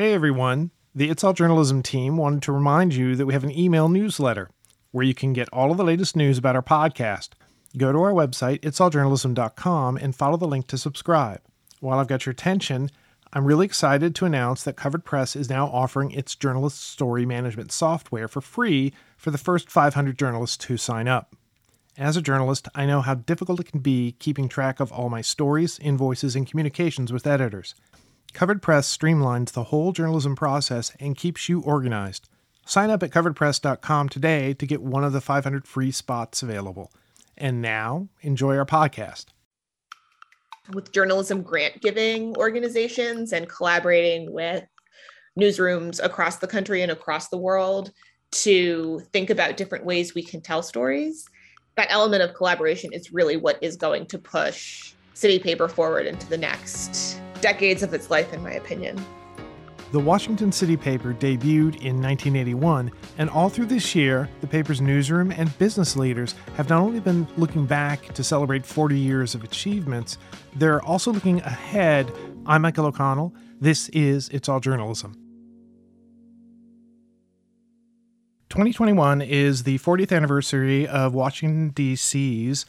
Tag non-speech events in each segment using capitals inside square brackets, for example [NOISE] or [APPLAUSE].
Hey everyone, the It's All Journalism team wanted to remind you that we have an email newsletter where you can get all of the latest news about our podcast. Go to our website, itsalljournalism.com, and follow the link to subscribe. While I've got your attention, I'm really excited to announce that Covered Press is now offering its journalist story management software for free for the first 500 journalists who sign up. As a journalist, I know how difficult it can be keeping track of all my stories, invoices, and communications with editors. Covered Press streamlines the whole journalism process and keeps you organized. Sign up at coveredpress.com today to get one of the 500 free spots available. And now, enjoy our podcast with journalism grant giving organizations and collaborating with newsrooms across the country and across the world to think about different ways we can tell stories. That element of collaboration is really what is going to push City Paper forward into the next decades of its life, in my opinion. The Washington City paper debuted in 1981, and all through this year, the paper's newsroom and business leaders have not only been looking back to celebrate 40 years of achievements, they're also looking ahead. I'm Michael O'Connell. This is It's All Journalism. 2021 is the 40th anniversary of Washington, D.C.'s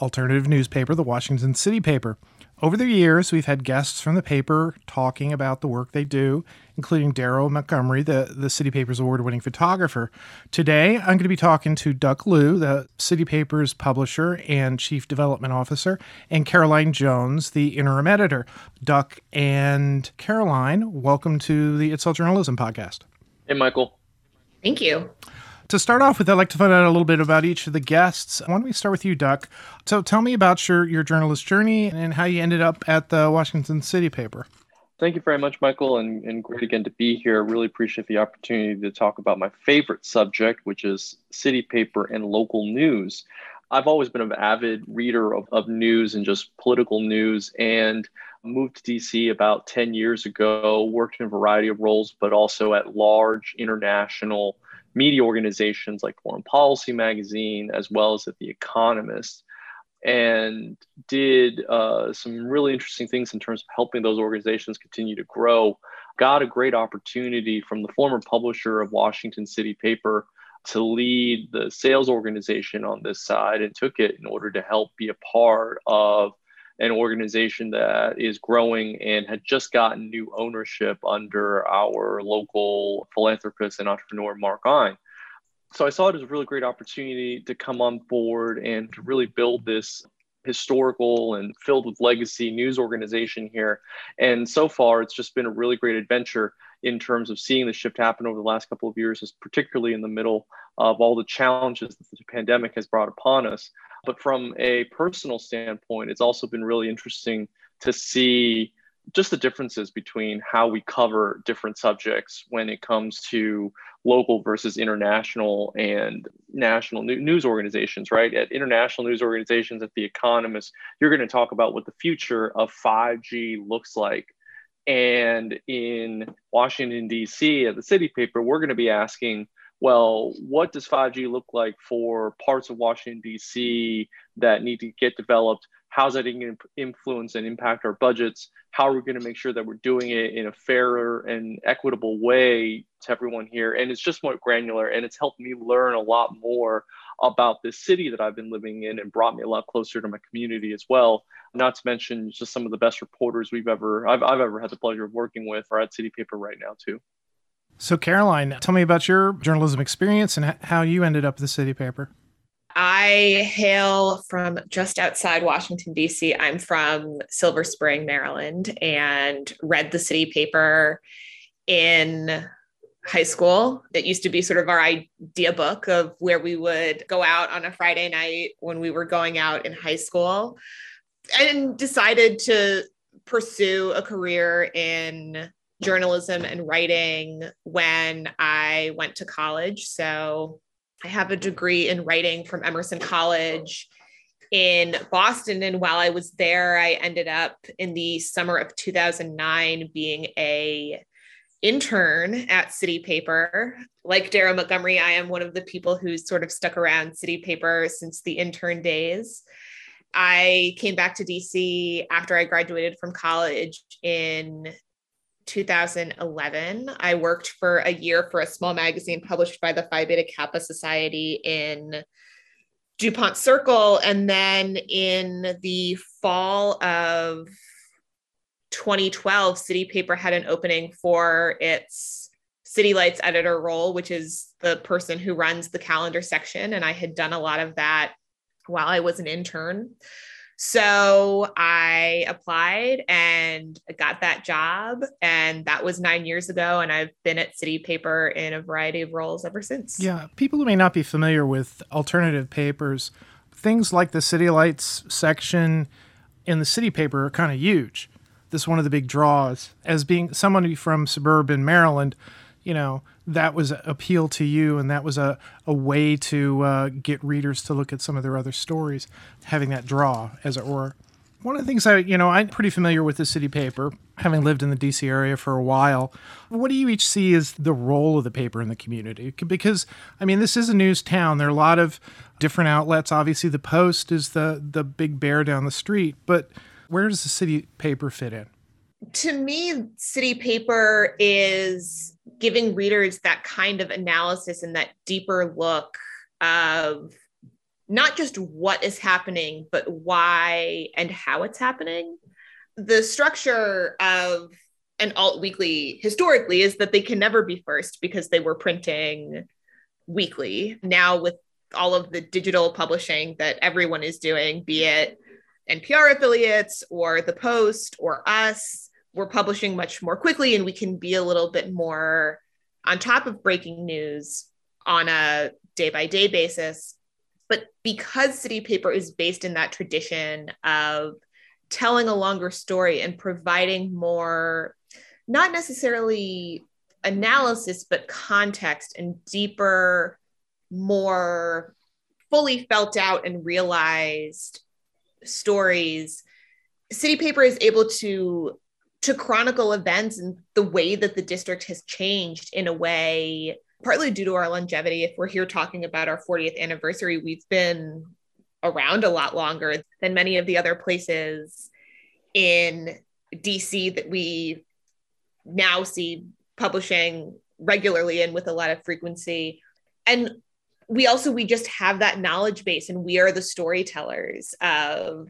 alternative newspaper, the Washington City Paper. Over the years, we've had guests from the paper talking about the work they do, including Darrow Montgomery, the, the City Paper's award winning photographer. Today, I'm going to be talking to Duc Luu, the City Paper's publisher and chief development officer, and Caroline Jones, the interim editor. Duck and Caroline, welcome to the It's All Journalism podcast. Hey, Michael. Thank you. To start off with, I'd like to find out a little bit about each of the guests. Why don't we start with you, Duc? So tell me about your, your journalist journey and how you ended up at the Washington City paper. Thank you very much, Michael, and, and great again to be here. Really appreciate the opportunity to talk about my favorite subject, which is city paper and local news. I've always been an avid reader of, of news and just political news and moved to DC about 10 years ago, worked in a variety of roles, but also at large international media organizations like Foreign Policy Magazine, as well as at The Economist, and did uh, some really interesting things in terms of helping those organizations continue to grow. Got a great opportunity from the former publisher of Washington City Paper to lead the sales organization on this side and took it in order to help be a part of an organization that is growing and had just gotten new ownership under our local philanthropist and entrepreneur, Mark Ein. So I saw it as a really great opportunity to come on board and to really build this historical and filled with legacy news organization here. And so far, it's just been a really great adventure in terms of seeing the shift happen over the last couple of years, is particularly in the middle of all the challenges that the pandemic has brought upon us. But from a personal standpoint, it's also been really interesting to see just the differences between how we cover different subjects when it comes to local versus international and national news organizations, right? At international news organizations, at The Economist, you're going to talk about what the future of 5G looks like. And in Washington, D.C., at the city paper, we're going to be asking well, what does 5G look like for parts of Washington, D.C. that need to get developed? How's that going to influence and impact our budgets? How are we going to make sure that we're doing it in a fairer and equitable way to everyone here? And it's just more granular and it's helped me learn a lot more about this city that I've been living in and brought me a lot closer to my community as well. Not to mention just some of the best reporters we've ever I've, I've ever had the pleasure of working with are at City Paper right now too. So, Caroline, tell me about your journalism experience and how you ended up at the city paper. I hail from just outside Washington, D.C. I'm from Silver Spring, Maryland, and read the city paper in high school. It used to be sort of our idea book of where we would go out on a Friday night when we were going out in high school and decided to pursue a career in journalism and writing when I went to college. So I have a degree in writing from Emerson College in Boston. And while I was there, I ended up in the summer of 2009 being a intern at City Paper. Like Darrow Montgomery, I am one of the people who's sort of stuck around City Paper since the intern days. I came back to DC after I graduated from college in 2011. I worked for a year for a small magazine published by the Phi Beta Kappa Society in DuPont Circle. And then in the fall of 2012, City Paper had an opening for its City Lights editor role, which is the person who runs the calendar section. And I had done a lot of that while I was an intern. So I applied and got that job. And that was nine years ago. And I've been at City Paper in a variety of roles ever since. Yeah. People who may not be familiar with alternative papers, things like the City Lights section in the City Paper are kind of huge. This one of the big draws. As being someone from suburban Maryland, you know, that was appeal to you and that was a, a way to uh, get readers to look at some of their other stories, having that draw, as it were. One of the things I, you know, I'm pretty familiar with the city paper, having lived in the DC area for a while. What do you each see as the role of the paper in the community? Because, I mean, this is a news town. There are a lot of different outlets. Obviously, the Post is the the big bear down the street, but where does the city paper fit in? To me, city paper is giving readers that kind of analysis and that deeper look of not just what is happening, but why and how it's happening. The structure of an alt weekly historically is that they can never be first because they were printing weekly. Now, with all of the digital publishing that everyone is doing, be it NPR affiliates or the Post or us, we're publishing much more quickly and we can be a little bit more on top of breaking news on a day by day basis. But because City Paper is based in that tradition of telling a longer story and providing more, not necessarily analysis, but context and deeper, more fully felt out and realized stories, City Paper is able to to chronicle events and the way that the district has changed in a way partly due to our longevity. If we're here talking about our 40th anniversary we've been around a lot longer than many of the other places in DC that we now see publishing regularly and with a lot of frequency. And we also we just have that knowledge base and we are the storytellers of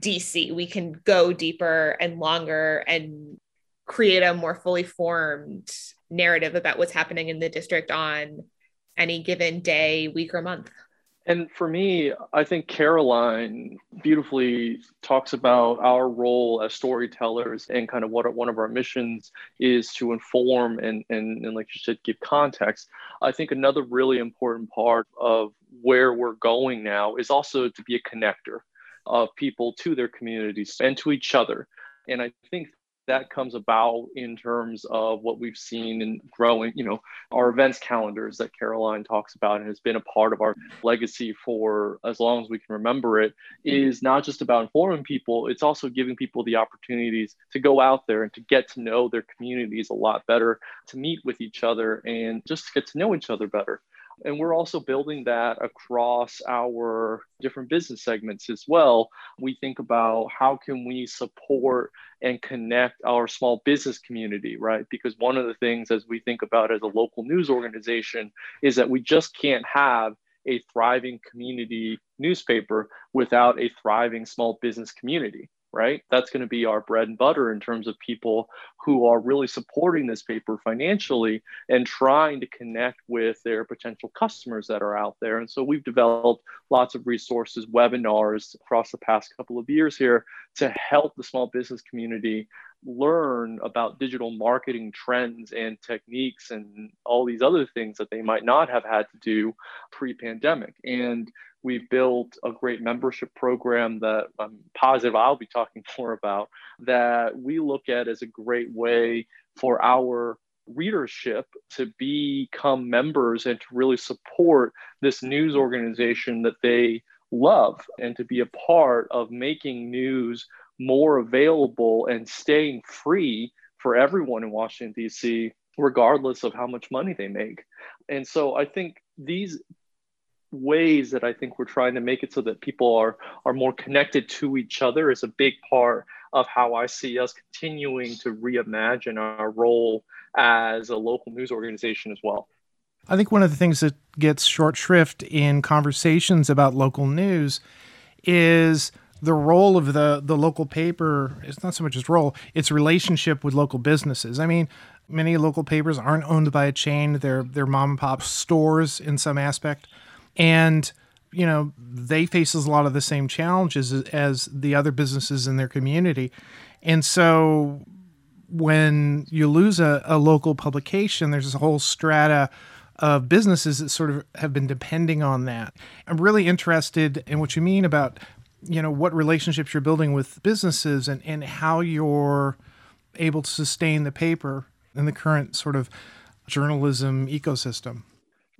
DC. We can go deeper and longer and create a more fully formed narrative about what's happening in the district on any given day, week, or month. And for me, I think Caroline beautifully talks about our role as storytellers and kind of what one of our missions is to inform and, and, and, like you said, give context. I think another really important part of where we're going now is also to be a connector of people to their communities and to each other. And I think that comes about in terms of what we've seen in growing, you know, our events calendars that Caroline talks about and has been a part of our legacy for as long as we can remember it, is not just about informing people, it's also giving people the opportunities to go out there and to get to know their communities a lot better, to meet with each other and just get to know each other better. And we're also building that across our different business segments as well. We think about how can we support and connect our small business community, right? Because one of the things as we think about as a local news organization is that we just can't have a thriving community newspaper without a thriving small business community right? That's going to be our bread and butter in terms of people who are really supporting this paper financially and trying to connect with their potential customers that are out there. And so we've developed lots of resources, webinars across the past couple of years here to help the small business community learn about digital marketing trends and techniques and all these other things that they might not have had to do pre pandemic. And We've built a great membership program that I'm positive I'll be talking [LAUGHS] more about that we look at as a great way for our readership to become members and to really support this news organization that they love and to be a part of making news more available and staying free for everyone in Washington, D.C., regardless of how much money they make. And so I think these ways that I think we're trying to make it so that people are are more connected to each other is a big part of how I see us continuing to reimagine our role as a local news organization as well. I think one of the things that gets short shrift in conversations about local news is the role of the the local paper. It's not so much its role its relationship with local businesses. I mean many local papers aren't owned by a chain. They're they're mom and pop stores in some aspect and you know they face a lot of the same challenges as the other businesses in their community and so when you lose a, a local publication there's a whole strata of businesses that sort of have been depending on that. I'm really interested in what you mean about you know what relationships you're building with businesses and and how you're able to sustain the paper in the current sort of journalism ecosystem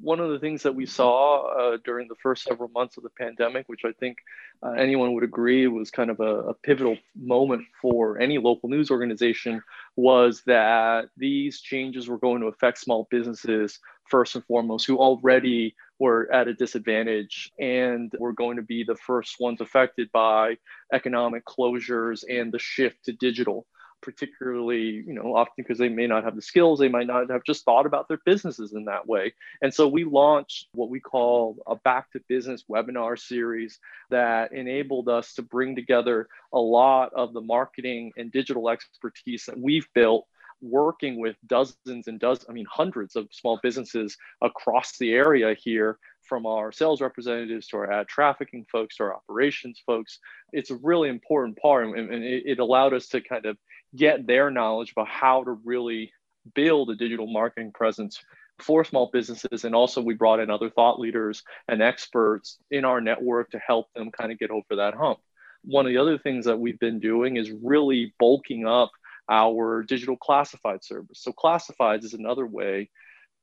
one of the things that we saw uh, during the first several months of the pandemic, which I think uh, anyone would agree was kind of a, a, pivotal moment for any local news organization, was that these changes were going to affect small businesses first and foremost, who already were at a disadvantage and were going to be the first ones affected by economic closures and the shift to digital particularly you know often because they may not have the skills they might not have just thought about their businesses in that way. And so we launched what we call a back to business webinar series that enabled us to bring together a lot of the marketing and digital expertise that we've built working with dozens and dozens, I mean, hundreds of small businesses across the area here, from our sales representatives to our ad trafficking folks to our operations folks. It's a really important part, and, and it, it allowed us to kind of get their knowledge about how to really build a digital marketing presence for small businesses. And also, we brought in other thought leaders and experts in our network to help them kind of get over that hump. One of the other things that we've been doing is really bulking up our digital classified service. So, classifieds is another way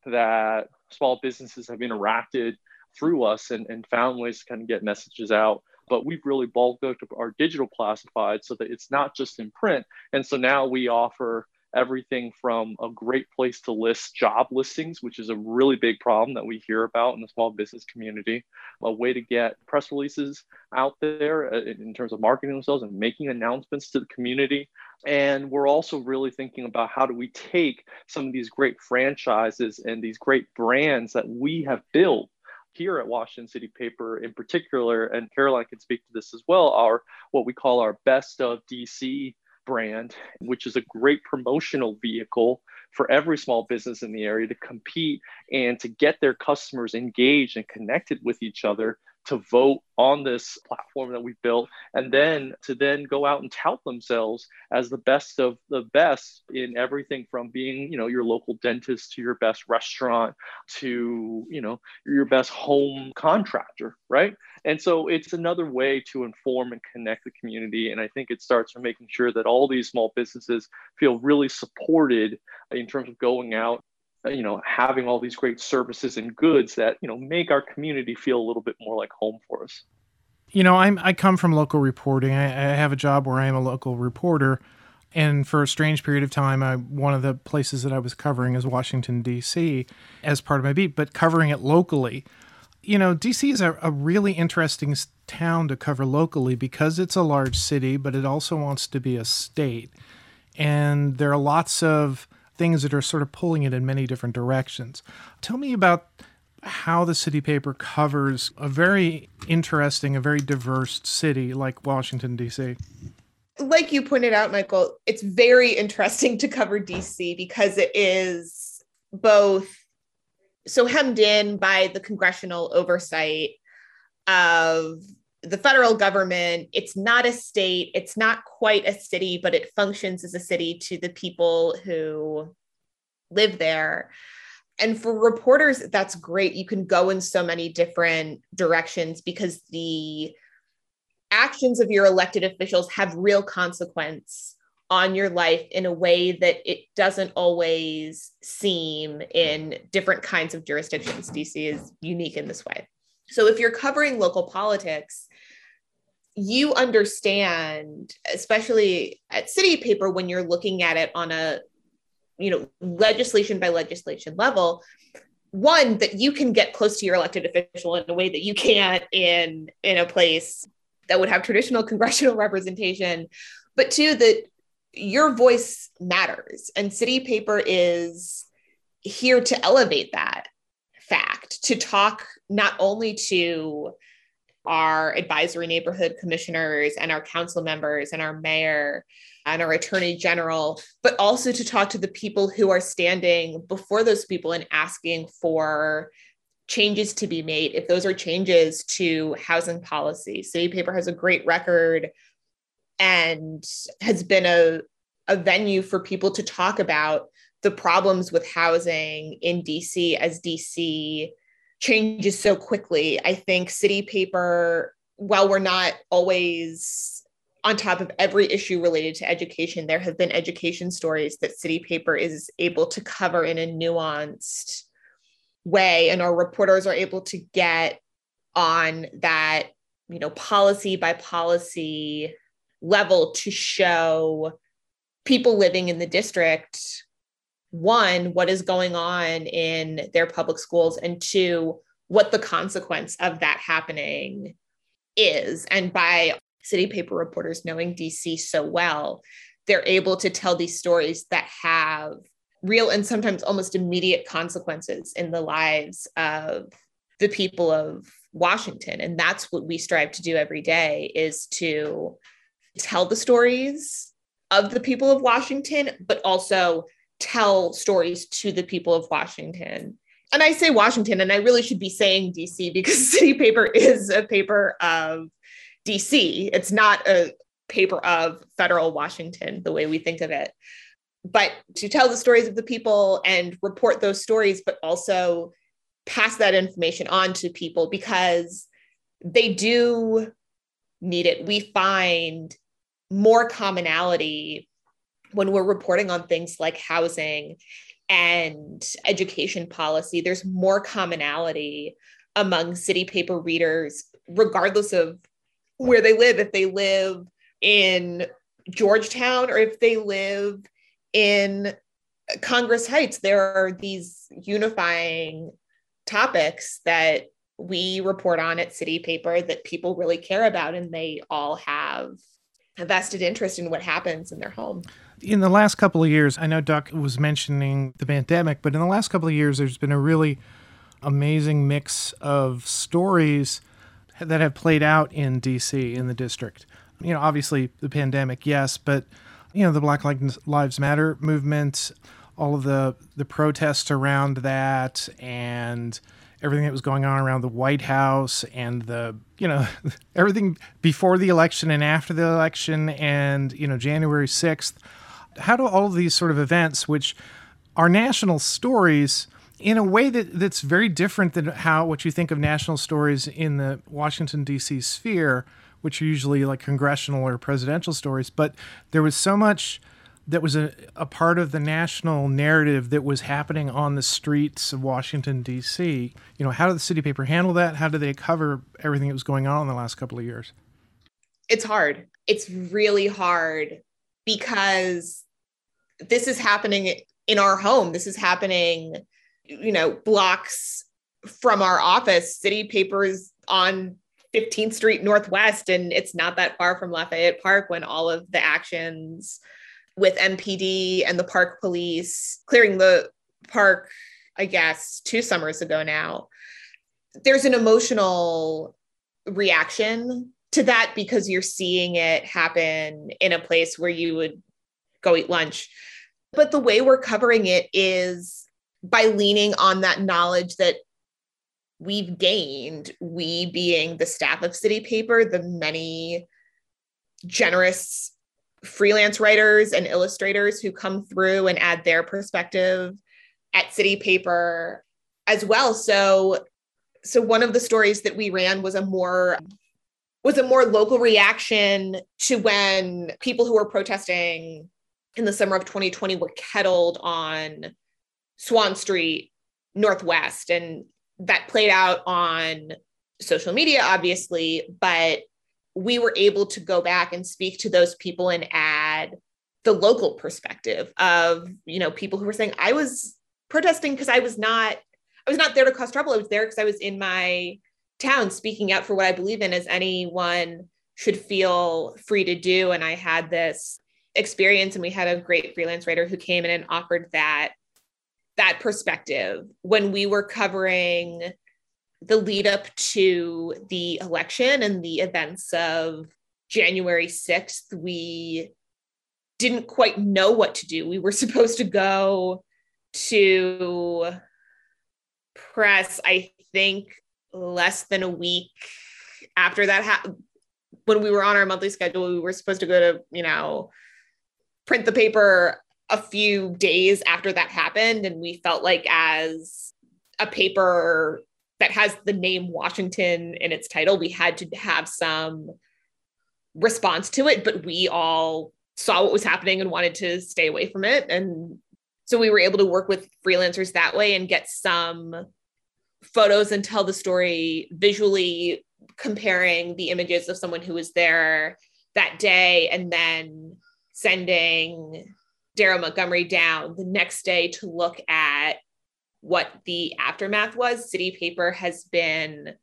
that small businesses have interacted through us and, and found ways to kind of get messages out. But we've really bulked up our digital classified so that it's not just in print. And so now we offer everything from a great place to list job listings, which is a really big problem that we hear about in the small business community, a way to get press releases out there uh, in terms of marketing themselves and making announcements to the community. And we're also really thinking about how do we take some of these great franchises and these great brands that we have built here at Washington City Paper in particular, and Caroline can speak to this as well, are what we call our best of DC brand, which is a great promotional vehicle for every small business in the area to compete and to get their customers engaged and connected with each other to vote on this platform that we built and then to then go out and tout themselves as the best of the best in everything from being you know your local dentist to your best restaurant to you know your best home contractor right? And so it's another way to inform and connect the community and i think it starts from making sure that all these small businesses feel really supported in terms of going out Uh, you know having all these great services and goods that you know make our community feel a little bit more like home for us. You know i'm i come from local reporting. I, I have a job where i am a local reporter. And for a strange period of time I, one of the places that i was covering is washington d.c as part of my beat but covering it locally. You know dc is a, a really interesting town to cover locally because it's a large city but it also wants to be a state. And there are lots of things that are sort of pulling it in many different directions. Tell me about how the city paper covers a very interesting, a very diverse city like Washington, D.C. Like you pointed out, Michael, it's very interesting to cover DC because it is both so hemmed in by the congressional oversight of the federal government, it's not a state, it's not quite a city, but it functions as a city to the people who live there. And for reporters, that's great. You can go in so many different directions because the actions of your elected officials have real consequence on your life in a way that it doesn't always seem in different kinds of jurisdictions. DC is unique in this way. So if you're covering local politics, you understand, especially at city paper, when you're looking at it on a you know legislation by legislation level one that you can get close to your elected official in a way that you can't in in a place that would have traditional [LAUGHS] congressional representation but two, that your voice matters. And City Paper is here to elevate that fact, to talk not only to our advisory neighborhood commissioners and our council members and our mayor and our attorney general, but also to talk to the people who are standing before those people and asking for changes to be made. If those are changes to housing policy, City Paper has a great record and has been a, a venue for people to talk about the problems with housing in DC as DC changes so quickly. I think City Paper, while we're not always on top of every issue related to education, there have been education stories that City Paper is able to cover in a nuanced way, and our reporters are able to get on that, you know, policy by policy level to show people living in the district one, what is going on in their public schools, and two, what the consequence of that happening is. And by city paper reporters knowing DC so well, they're able to tell these stories that have real and sometimes almost immediate consequences in the lives of the people of Washington. And that's what we strive to do every day is to tell the stories of the people of Washington, but also tell stories to the people of Washington. And I say Washington, and I really should be saying DC because [LAUGHS] City Paper is a paper of DC. It's not a paper of federal Washington, the way we think of it. But to tell the stories of the people and report those stories, but also pass that information on to people because they do need it. We find more commonality when we're reporting on things like housing and education policy, there's more commonality among city paper readers, regardless of where they live. If they live in Georgetown or if they live in Congress Heights, there are these unifying topics that we report on at City Paper that people really care about, and they all have a vested interest in what happens in their home. In the last couple of years, I know Duc was mentioning the pandemic, but in the last couple of years, there's been a really amazing mix of stories that have played out in DC in the district. You know, obviously the pandemic, yes, but you know, the Black Lives Matter movement, all of the the protests around that and everything that was going on around the White House and the, you know, [LAUGHS] everything before the election and after the election and, you know, January 6th how do all of these sort of events, which are national stories, in a way that, that's very different than how what you think of national stories in the Washington D.C. sphere, which are usually like congressional or presidential stories. But there was so much that was a, a part of the national narrative that was happening on the streets of Washington D.C. You know, how did the city paper handle that? How did they cover everything that was going on in the last couple of years? It's hard. It's really hard because this is happening in our home. This is happening, you know, blocks from our office. City papers on 15th Street Northwest, and it's not that far from Lafayette Park when all of the actions with MPD and the park police clearing the park, I guess, two summers ago now. There's an emotional reaction to that because you're seeing it happen in a place where you would go eat lunch. But the way we're covering it is by leaning on that knowledge that we've gained, we being the staff of City Paper, the many generous freelance writers and illustrators who come through and add their perspective at City Paper as well. So so one of the stories that we ran was a more was a more local reaction to when people who were protesting in the summer of 2020 were kettled on Swann Street Northwest. And that played out on social media, obviously, but we were able to go back and speak to those people and add the local perspective of, you know, people who were saying, I was protesting because I was not, I was not there to cause trouble. I was there because I was in my town speaking out for what I believe in as anyone should feel free to do. And I had this experience and we had a great freelance writer who came in and offered that that perspective when we were covering the lead up to the election and the events of January 6th, we didn't quite know what to do. We were [LAUGHS] supposed to go to press, I think, less than a week after that happened. When we were on our monthly schedule, we were supposed to go to, you know, print the paper a few days after that happened. And we felt like, as a paper that has the name Washington in its title, we had to have some response to it, but we all saw what was happening and wanted to stay away from it. And so we were able to work with freelancers that way and get some photos and tell the story visually, comparing the images of someone who was there that day and then sending Darrow Montgomery down the next day to look at what the aftermath was. City Paper has been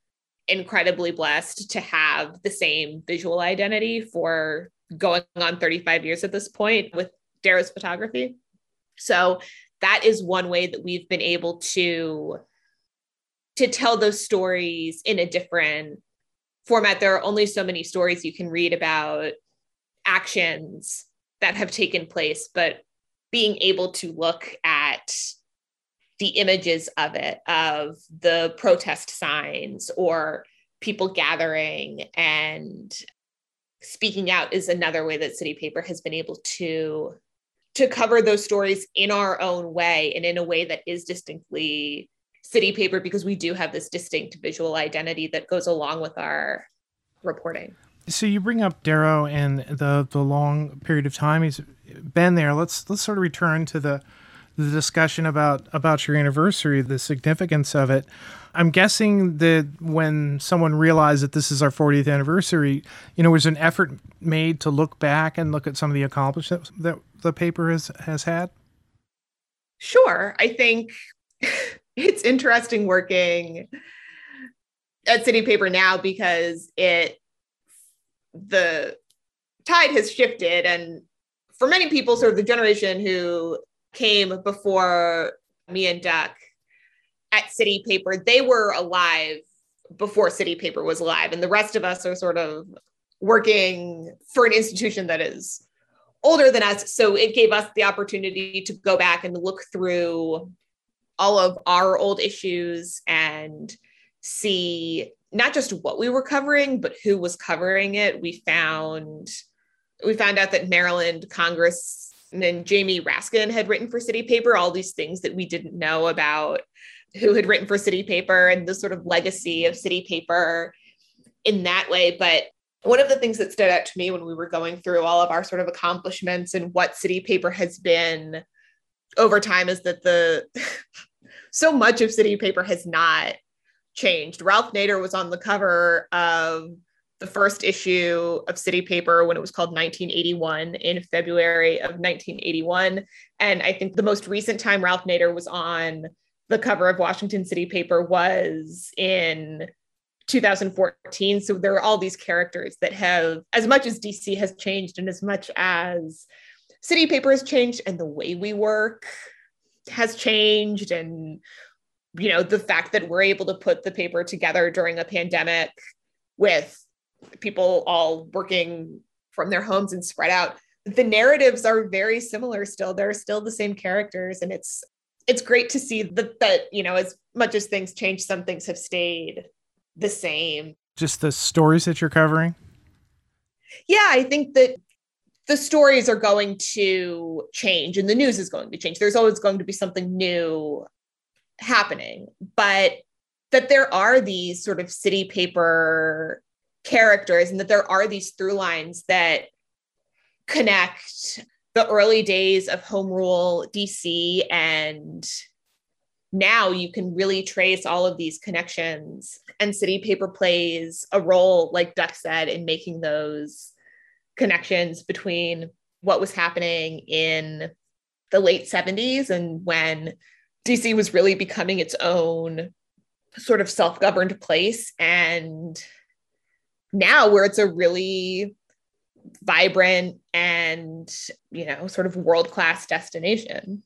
incredibly blessed to have the same visual identity for going on 35 years at this point with Darrow's photography. So that is one way that we've been able to to tell those stories in a different format. There are only so many stories you can read about actions that have taken place, but being able to look at the images of it, of the protest signs or people gathering and speaking out is another way that City Paper has been able to to cover those stories in our own way and in a way that is distinctly city paper because we do have this distinct visual identity that goes along with our reporting. So you bring up Darrow and the the long period of time he's been there. Let's let's sort of return to the the discussion about about your anniversary, the significance of it. I'm guessing that when someone realized that this is our 40th anniversary, you know, was an effort made to look back and look at some of the accomplishments that the paper has has had. Sure, I think [LAUGHS] it's interesting working at City Paper now because it the tide has shifted and for many people sort of the generation who came before me and Duc at City Paper, they were alive before City Paper was alive. And the rest of us are sort of working for an institution that is older than us. So it gave us the opportunity to go back and look through all of our old issues and see not just what we were covering, but who was covering it. We found we found out that Maryland Congressman Jamie Raskin had written for City Paper, all these things that we didn't know about who had written for City Paper and the sort of legacy of City Paper in that way. But one of the things that stood out to me when we were going through all of our sort of accomplishments and what City Paper has been over time is that the [LAUGHS] so much of City Paper has not changed. Ralph Nader was on the cover of the first issue of City Paper when it was called 1981 in February of 1981. And I think the most recent time Ralph Nader was on the cover of Washington City Paper was in 2014. So there are all these characters that have, as much as DC has changed and as much as City Paper has changed and the way we work has changed and you know the fact that we're able to put the paper together during a pandemic with people all working from their homes and spread out the narratives are very similar still. They're still the same characters and it's it's great to see that that you know as much as things change some things have stayed the same. Just the stories that you're covering? Yeah i think that the stories are going to change and the news is going to change. There's always going to be something new happening but that there are these sort of city paper characters and that there are these through lines that connect the early days of home rule DC and now you can really trace all of these connections and city paper plays a role like Duc said in making those connections between what was happening in the late 70s and when DC was really becoming its own sort of self-governed place. And now where it's a really vibrant and you know sort of world class destination.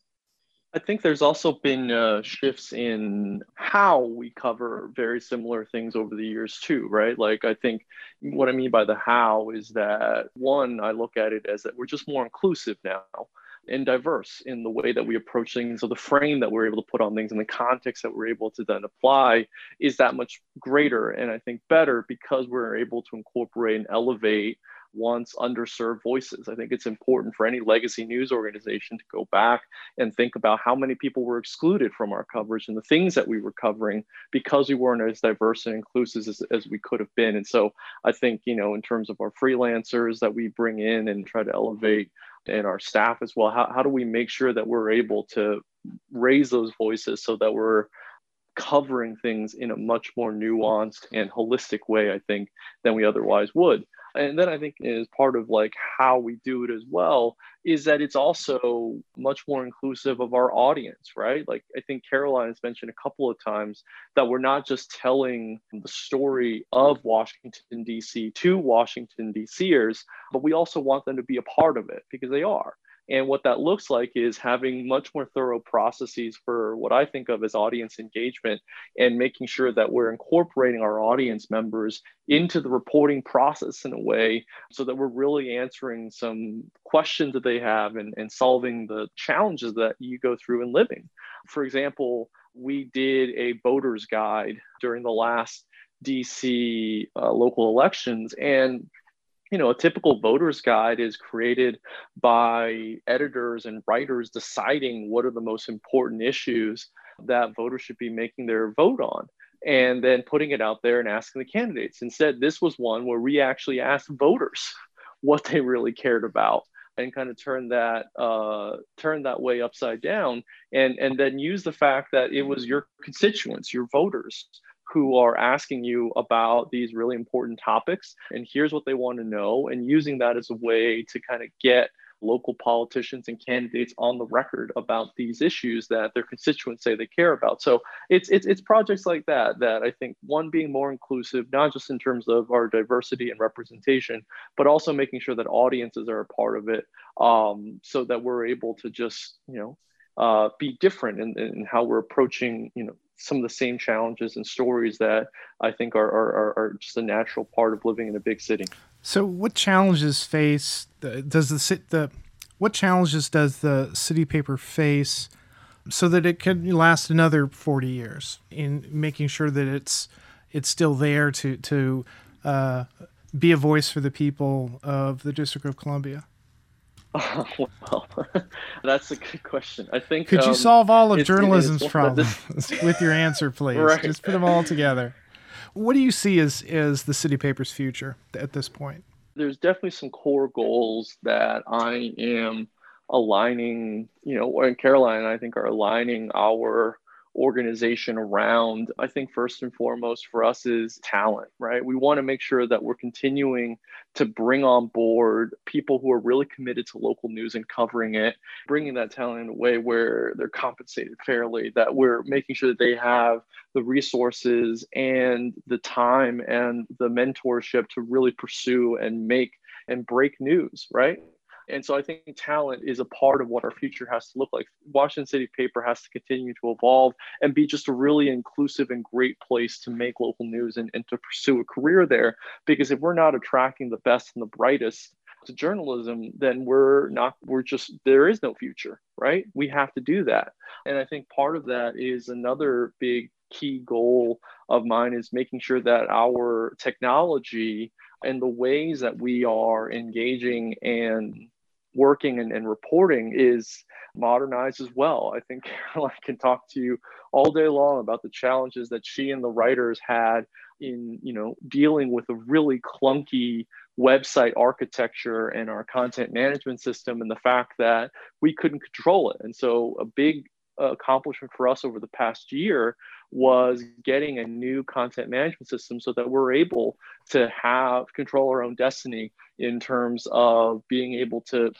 I think there's also been uh, shifts in how we cover very similar things over the years too, right? Like I think what I mean by the how is that one, I look at it as that we're just more inclusive now and diverse in the way that we approach things. So the frame that we're able to put on things and the context that we're able to then apply is that much greater and I think better because we're able to incorporate and elevate once underserved voices. I think it's important for any legacy news organization to go back and think about how many people were excluded from our coverage and the things that we were covering because we weren't as diverse and inclusive as, as we could have been. And so I think, you know, in terms of our freelancers that we bring in and try to elevate and our staff as well, how, how do we make sure that we're able to raise those voices so that we're covering things in a much more nuanced and holistic way, I think, than we otherwise would and then I think is part of like how we do it as well is that it's also much more inclusive of our audience, right? Like I think Caroline has mentioned a couple of times that we're not just telling the story of Washington D.C. to Washington D.C.ers, but we also want them to be a part of it because they are. And what that looks like is having much more thorough processes for what I think of as audience engagement and making sure that we're incorporating our audience members into the reporting process in a way so that we're really answering some questions that they have and, and solving the challenges that you go through in living. For example, we did a voter's guide during the last DC uh, local elections. And you know, a typical voter's guide is created by editors and writers deciding what are the most important issues that voters should be making their vote on and then putting it out there and asking the candidates. Instead, this was one where we actually asked voters [LAUGHS] what they really cared about and kind of turn that uh, turn that way upside down and and then use the fact that it was your constituents your voters who are asking you about these really important topics and here's what they want to know and using that as a way to kind of get local politicians and candidates on the record about these issues that their constituents say they care about. So it's it's, it's projects like that that I think one being more inclusive, not just in terms of our diversity and representation, but also making sure that audiences are a part of it, um, so that we're able to just you know uh, be different in, in how we're approaching you know some of the same challenges and stories that I think are, are, are just a natural part of living in a big city. So, what challenges face does the the what challenges does the city paper face so that it can last another forty years in making sure that it's it's still there to to uh, be a voice for the people of the District of Columbia? [LAUGHS] well, [LAUGHS] that's a good question. I think. Could um, you solve all of journalism's problems [LAUGHS] with your answer, please? Right. Just put them all together. What do you see as as the city paper's future at this point? There's definitely some core goals that I am aligning. You know, and Caroline I think are aligning our organization around, I think first and foremost for us is talent, right? We want to make sure that we're continuing to bring on board people who are really committed to local news and covering it, bringing that talent in a way where they're compensated fairly, that we're making sure that they have the resources and the time and the mentorship to really pursue and make and break news, right? And so I think talent is a part of what our future has to look like. Washington City Paper has to continue to evolve and be just a really inclusive and great place to make local news and, and to pursue a career there. Because if we're not attracting the best and the brightest to journalism, then we're not, we're just, there is no future, right? We have to do that. And I think part of that is another big key goal of mine is making sure that our technology and the ways that we are engaging and working and, and reporting is modernized as well. I think [LAUGHS] Caroline can talk to you all day long about the challenges that she and the writers had in, you know, dealing with a really clunky website architecture and our content management system and the fact that we couldn't control it. And so a big accomplishment for us over the past year was getting a new content management system so that we're able to have control our own destiny in terms of being able to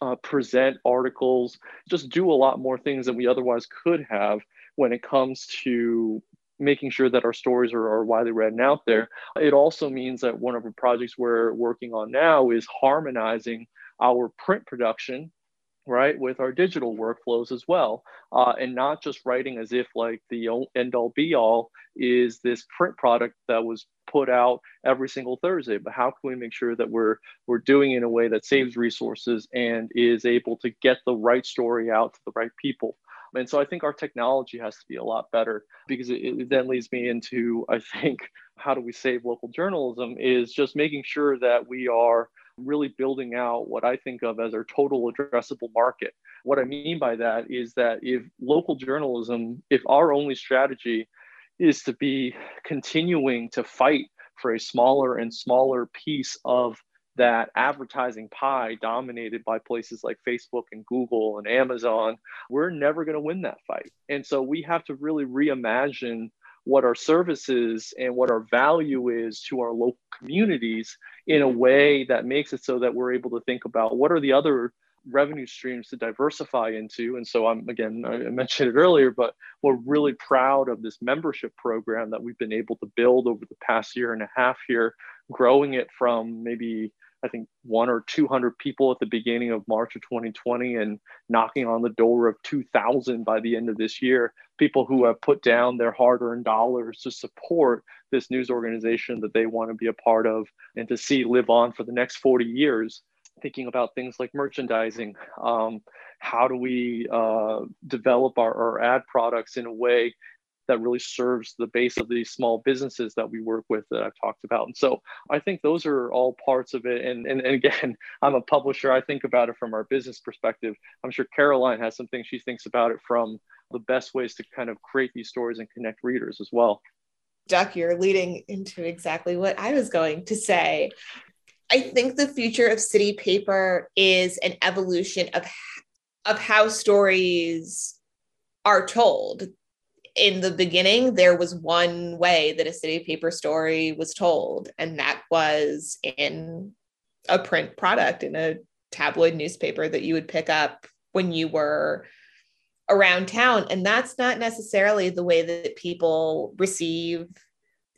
uh, present articles, just do a lot more things than we otherwise could have when it comes to making sure that our stories are, are widely read and out there. It also means that one of the projects we're working on now is harmonizing our print production right with our digital workflows as well uh, and not just writing as if like the end all be all is this print product that was put out every single thursday. But how can we make sure that we're we're doing in a way that saves resources and is able to get the right story out to the right people? And so I think our technology has to be a lot better because it, it, then leads me into, I think, [LAUGHS] how do we save local journalism is just making sure that we are really building out what I think of as our total addressable market. What I mean by that is that if local journalism, if our only strategy is to be continuing to fight for a smaller and smaller piece of that advertising pie dominated by places like Facebook and Google and Amazon, we're never going to win that fight. And so we have to really reimagine what our services and what our value is to our local communities in a way that makes it so that we're able to think about what are the other revenue streams to diversify into. And so I'm again, I mentioned it earlier, but we're really proud of this membership program that we've been able to build over the past year and a half here, growing it from maybe I think one or 200 people at the beginning of March of 2020 and knocking on the door of 2,000 by the end of this year. People who have put down their hard earned dollars to support this news organization that they want to be a part of and to see live on for the next 40 years. Thinking about things like merchandising. Um, how do we uh, develop our, our ad products in a way that really serves the base of these small businesses that we work with that I've talked about. And so I think those are all parts of it. And, and, and again, [LAUGHS] I'm a publisher. I think about it from our business perspective. I'm sure Caroline has some things she thinks about it from the best ways to kind of create these stories and connect readers as well. Duc, you're leading into exactly what I was going to say. I think the future of city paper is an evolution of, of how stories are told in the beginning, there was one way that a city paper story was told, and that was in a print product in a tabloid newspaper that you would pick up when you were around town. And that's not necessarily the way that people receive,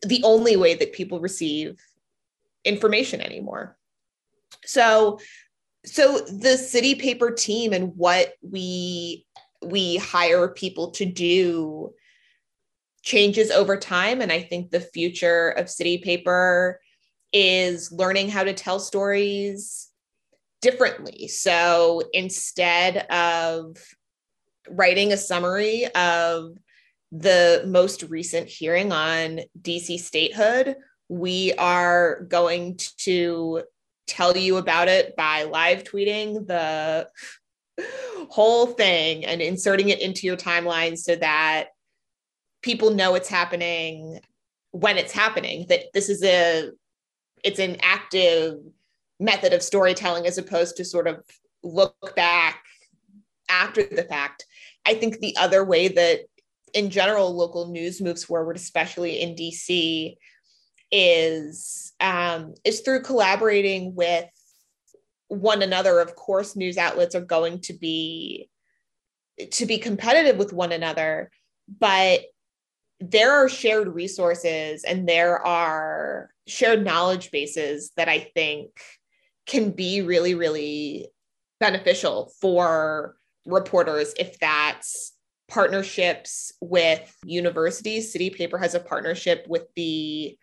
the only way that people receive information anymore. So, so the city paper team and what we we hire people to do changes over time. And I think the future of city paper is learning how to tell stories differently. So instead of writing a summary of the most recent hearing on DC statehood, we are going to tell you about it by live tweeting the [LAUGHS] whole thing and inserting it into your timeline so that people know it's happening when it's happening that this is a it's an active method of storytelling as opposed to sort of look back after the fact. I think the other way that in general local news moves forward especially in dc is um, is through collaborating with one another. Of course news outlets are going to be to be competitive with one another but there are shared resources and there are shared knowledge bases that I think can be really, really beneficial for reporters if that's partnerships with universities. City Paper has a partnership with the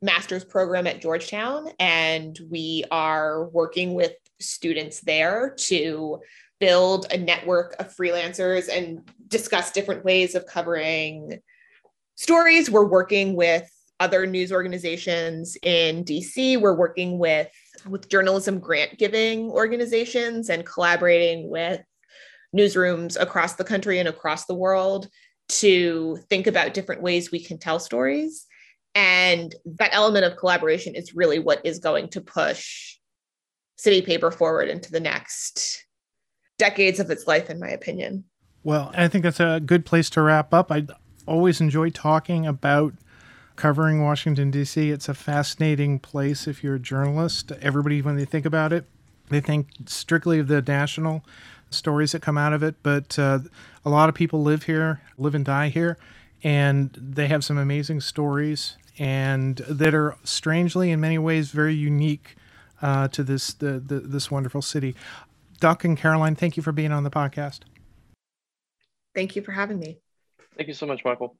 master's program at Georgetown, and we are working with students there to build a network of freelancers and discuss different ways of covering stories. We're working with other news organizations in DC. We're working with with journalism grant giving organizations and collaborating with newsrooms across the country and across the world to think about different ways we can tell stories. And that element of collaboration is really what is going to push city paper forward into the next decades of its life, in my opinion. Well, I think that's a good place to wrap up. I always enjoy talking about covering Washington, D.C. It's a fascinating place if you're a journalist. Everybody, when they think about it, they think strictly of the national stories that come out of it, but uh, a lot of people live here, live and die here. and they have some amazing stories and that are strangely, in many ways, very unique uh, to this the, the, this wonderful city. Duc and Caroline, thank you for being on the podcast. Thank you for having me. Thank you so much, Michael.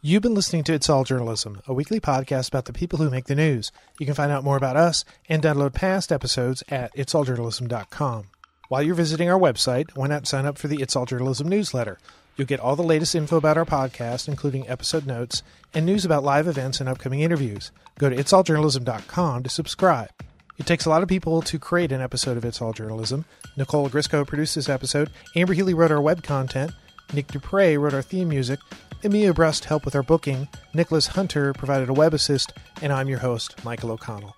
You've been listening to It's All Journalism, a weekly podcast about the people who make the news. You can find out more about us and download past episodes at itsalljournalism.com. While you're visiting our website, why not sign up for the It's All Journalism newsletter? You'll get all the latest info about our podcast, including episode notes and news about live events and upcoming interviews. Go to itsalljournalism.com to subscribe. It takes a lot of people to create an episode of It's All Journalism. Nicole Grisco produced this episode, Amber Healy wrote our web content, Nick Dupre wrote our theme music, Emilia Brust helped with our booking, Nicholas Hunter provided a web assist, and I'm your host, Michael O'Connell.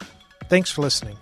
Thanks for listening.